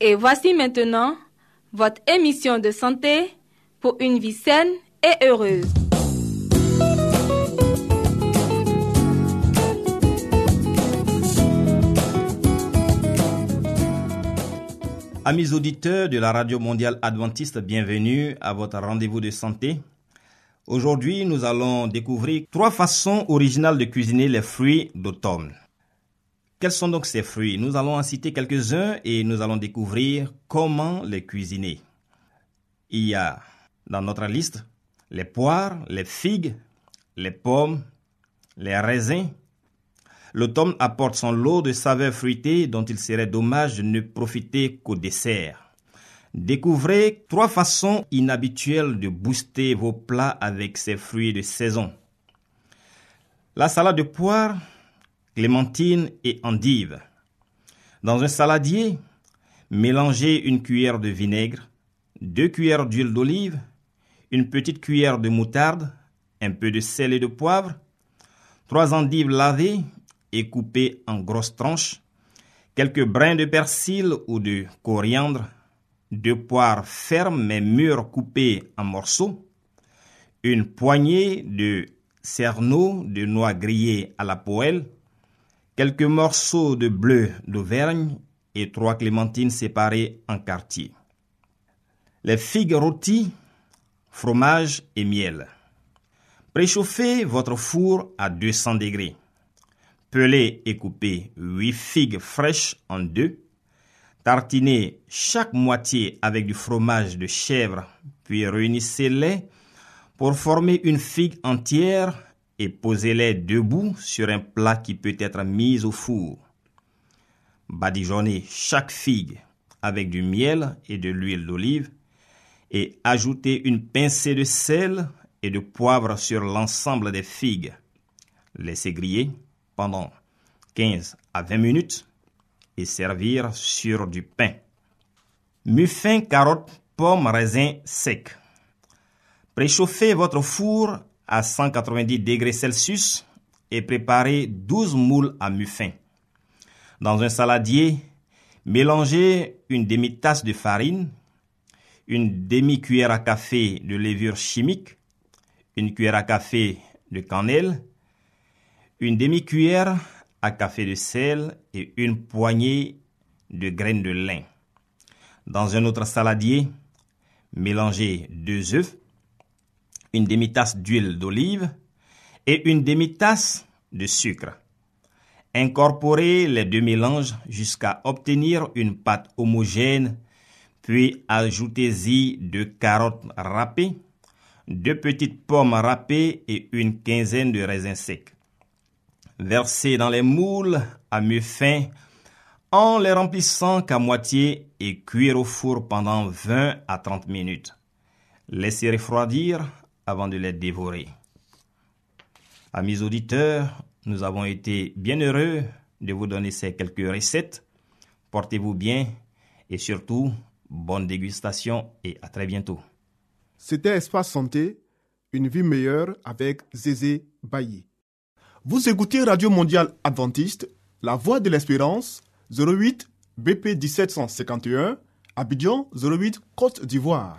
Et voici maintenant votre émission de santé pour une vie saine et heureuse. Amis auditeurs de la Radio Mondiale Adventiste, bienvenue à votre rendez-vous de santé. Aujourd'hui, nous allons découvrir trois façons originales de cuisiner les fruits d'automne. Quels sont donc ces fruits? Nous allons en citer quelques-uns et nous allons découvrir comment les cuisiner. Il y a dans notre liste les poires, les figues, les pommes, les raisins, L'automne apporte son lot de saveurs fruitées dont il serait dommage de ne profiter qu'au dessert. Découvrez trois façons inhabituelles de booster vos plats avec ces fruits de saison. La salade de poire, clémentine et endive. Dans un saladier, mélangez une cuillère de vinaigre, deux cuillères d'huile d'olive, une petite cuillère de moutarde, un peu de sel et de poivre, trois endives lavées et coupées en grosses tranches, quelques brins de persil ou de coriandre, deux poires fermes mais mûres coupées en morceaux, une poignée de cerneaux de noix grillées à la poêle, quelques morceaux de bleu d'Auvergne et trois clémentines séparées en quartiers. Les figues rôties, fromage et miel. Préchauffez votre four à 200 degrés. Pelez et coupez 8 figues fraîches en deux. Tartinez chaque moitié avec du fromage de chèvre, puis réunissez-les pour former une figue entière et posez-les debout sur un plat qui peut être mis au four. Badigeonnez chaque figue avec du miel et de l'huile d'olive et ajoutez une pincée de sel et de poivre sur l'ensemble des figues. Laissez griller pendant 15 à 20 minutes et servir sur du pain. Muffins, carottes, pommes, raisins secs. Préchauffez votre four à 190 degrés Celsius et préparez 12 moules à muffins. Dans un saladier, mélangez une demi-tasse de farine, une demi-cuillère à café de levure chimique, une cuillère à café de cannelle, une demi-cuillère à café de sel et une poignée de graines de lin. Dans un autre saladier, mélangez deux œufs, une demi-tasse d'huile d'olive et une demi-tasse de sucre. Incorporez les deux mélanges jusqu'à obtenir une pâte homogène, puis ajoutez-y deux carottes râpées, deux petites pommes râpées et une quinzaine de raisins secs. Versez dans les moules à muffins en les remplissant qu'à moitié et cuire au four pendant 20 à 30 minutes. Laissez refroidir avant de les dévorer. Amis auditeurs, nous avons été bien heureux de vous donner ces quelques recettes. Portez-vous bien et surtout, bonne dégustation et à très bientôt. C'était Espace Santé, une vie meilleure avec Zézé Bailly. Vous écoutez Radio Mondiale Adventiste, La Voix de l'Espérance, 08 BP 1751, Abidjan 08 Côte d'Ivoire.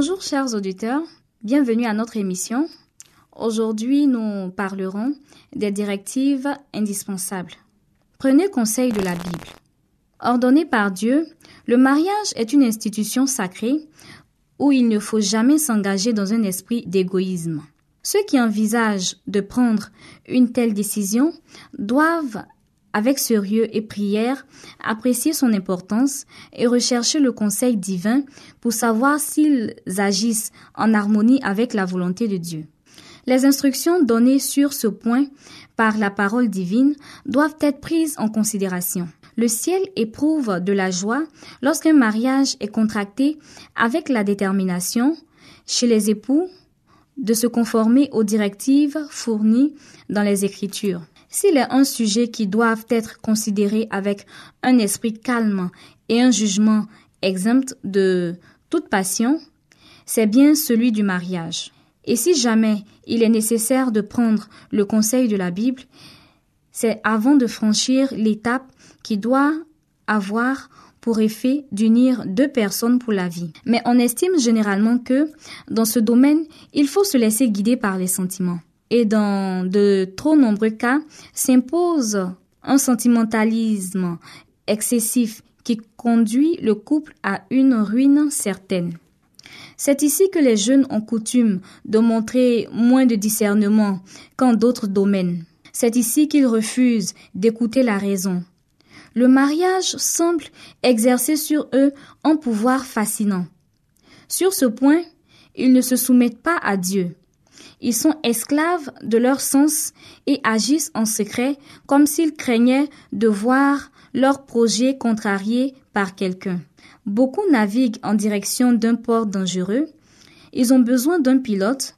Bonjour chers auditeurs, bienvenue à notre émission. Aujourd'hui, nous parlerons des directives indispensables. Prenez conseil de la Bible. Ordonné par Dieu, le mariage est une institution sacrée où il ne faut jamais s'engager dans un esprit d'égoïsme. Ceux qui envisagent de prendre une telle décision doivent, avec sérieux et prière, apprécier son importance et rechercher le conseil divin pour savoir s'ils agissent en harmonie avec la volonté de Dieu. Les instructions données sur ce point par la parole divine doivent être prises en considération. Le ciel éprouve de la joie lorsqu'un mariage est contracté avec la détermination chez les époux de se conformer aux directives fournies dans les Écritures. S'il est un sujet qui doit être considéré avec un esprit calme et un jugement exempt de toute passion, c'est bien celui du mariage. Et si jamais il est nécessaire de prendre le conseil de la Bible, c'est avant de franchir l'étape qui doit avoir pour effet d'unir deux personnes pour la vie. Mais on estime généralement que dans ce domaine, il faut se laisser guider par les sentiments. Et dans de trop nombreux cas, s'impose un sentimentalisme excessif qui conduit le couple à une ruine certaine. C'est ici que les jeunes ont coutume de montrer moins de discernement qu'en d'autres domaines. C'est ici qu'ils refusent d'écouter la raison. Le mariage semble exercer sur eux un pouvoir fascinant. Sur ce point, ils ne se soumettent pas à Dieu. Ils sont esclaves de leur sens et agissent en secret comme s'ils craignaient de voir leur projet contrarié par quelqu'un. Beaucoup naviguent en direction d'un port dangereux. Ils ont besoin d'un pilote,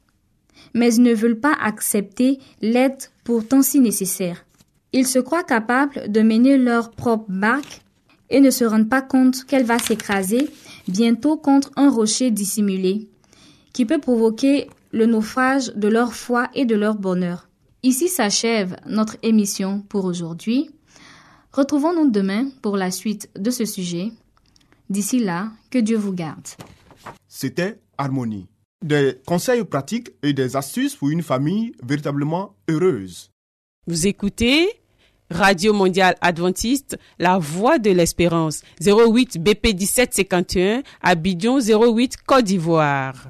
mais ils ne veulent pas accepter l'aide pourtant si nécessaire. Ils se croient capables de mener leur propre barque et ne se rendent pas compte qu'elle va s'écraser bientôt contre un rocher dissimulé, qui peut provoquer le naufrage de leur foi et de leur bonheur. Ici s'achève notre émission pour aujourd'hui. Retrouvons-nous demain pour la suite de ce sujet. D'ici là, que Dieu vous garde. C'était Harmonie. Des conseils pratiques et des astuces pour une famille véritablement heureuse. Vous écoutez Radio Mondiale Adventiste, La Voix de l'Espérance, 08 BP 1751, Abidjan 08 Côte d'Ivoire.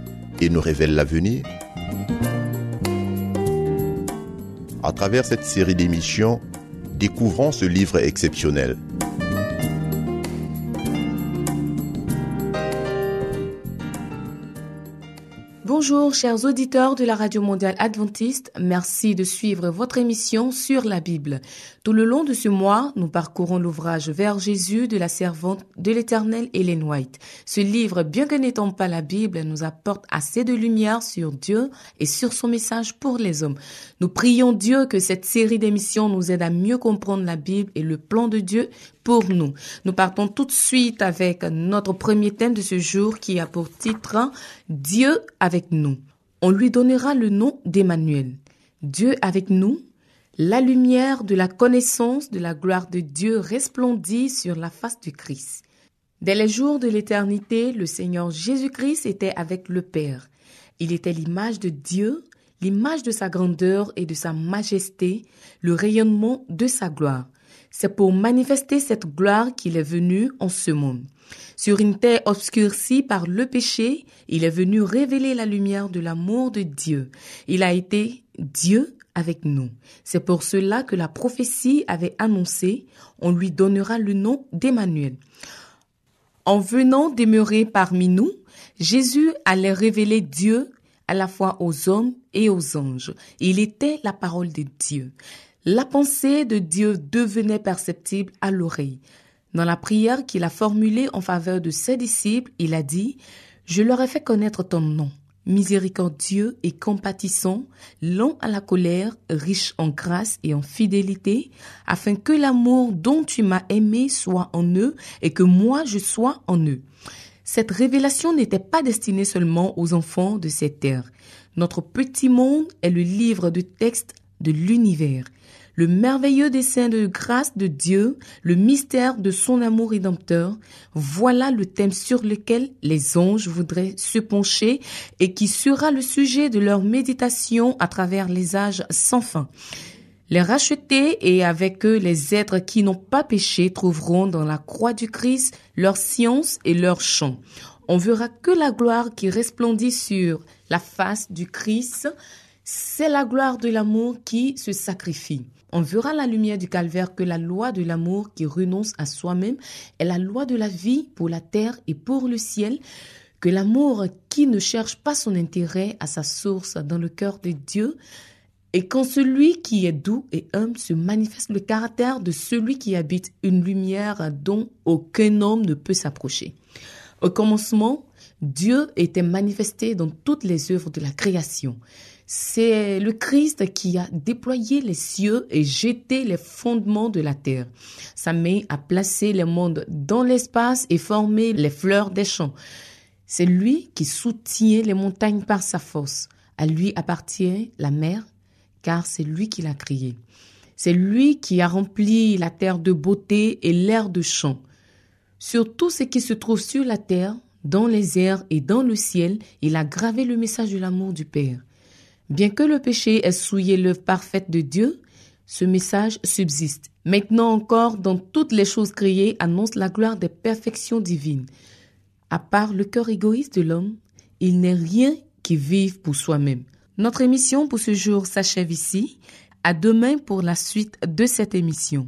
et nous révèle l'avenir À travers cette série d'émissions, découvrons ce livre exceptionnel. Bonjour chers auditeurs de la Radio Mondiale Adventiste, merci de suivre votre émission sur la Bible. Tout le long de ce mois, nous parcourons l'ouvrage Vers Jésus de la servante de l'Éternel Hélène White. Ce livre, bien que n'étant pas la Bible, nous apporte assez de lumière sur Dieu et sur son message pour les hommes. Nous prions Dieu que cette série d'émissions nous aide à mieux comprendre la Bible et le plan de Dieu pour nous. Nous partons tout de suite avec notre premier thème de ce jour qui a pour titre Dieu avec nous. On lui donnera le nom d'Emmanuel. Dieu avec nous, la lumière de la connaissance de la gloire de Dieu resplendit sur la face du Christ. Dès les jours de l'éternité, le Seigneur Jésus-Christ était avec le Père. Il était l'image de Dieu, l'image de sa grandeur et de sa majesté, le rayonnement de sa gloire. C'est pour manifester cette gloire qu'il est venu en ce monde. Sur une terre obscurcie par le péché, il est venu révéler la lumière de l'amour de Dieu. Il a été Dieu avec nous. C'est pour cela que la prophétie avait annoncé, on lui donnera le nom d'Emmanuel. En venant demeurer parmi nous, Jésus allait révéler Dieu à la fois aux hommes et aux anges. Il était la parole de Dieu. La pensée de Dieu devenait perceptible à l'oreille. Dans la prière qu'il a formulée en faveur de ses disciples, il a dit, Je leur ai fait connaître ton nom miséricordieux et compatissant, lent à la colère, riche en grâce et en fidélité, afin que l'amour dont tu m'as aimé soit en eux et que moi je sois en eux. Cette révélation n'était pas destinée seulement aux enfants de cette terre. Notre petit monde est le livre de texte de l'univers le merveilleux dessein de grâce de Dieu, le mystère de son amour rédempteur, voilà le thème sur lequel les anges voudraient se pencher et qui sera le sujet de leur méditation à travers les âges sans fin. Les rachetés et avec eux les êtres qui n'ont pas péché trouveront dans la croix du Christ leur science et leur chant. On verra que la gloire qui resplendit sur la face du Christ, c'est la gloire de l'amour qui se sacrifie. On verra la lumière du calvaire que la loi de l'amour qui renonce à soi-même est la loi de la vie pour la terre et pour le ciel, que l'amour qui ne cherche pas son intérêt à sa source dans le cœur de Dieu, et quand celui qui est doux et humble se manifeste le caractère de celui qui habite une lumière dont aucun homme ne peut s'approcher. Au commencement, Dieu était manifesté dans toutes les œuvres de la création. C'est le Christ qui a déployé les cieux et jeté les fondements de la terre. Sa main a placé le monde dans l'espace et formé les fleurs des champs. C'est lui qui soutient les montagnes par sa force. À lui appartient la mer, car c'est lui qui l'a créée. C'est lui qui a rempli la terre de beauté et l'air de champ. Sur tout ce qui se trouve sur la terre, dans les airs et dans le ciel, il a gravé le message de l'amour du Père. Bien que le péché ait souillé l'œuvre parfaite de Dieu, ce message subsiste. Maintenant encore, dans toutes les choses créées, annonce la gloire des perfections divines. À part le cœur égoïste de l'homme, il n'est rien qui vive pour soi-même. Notre émission pour ce jour s'achève ici. À demain pour la suite de cette émission.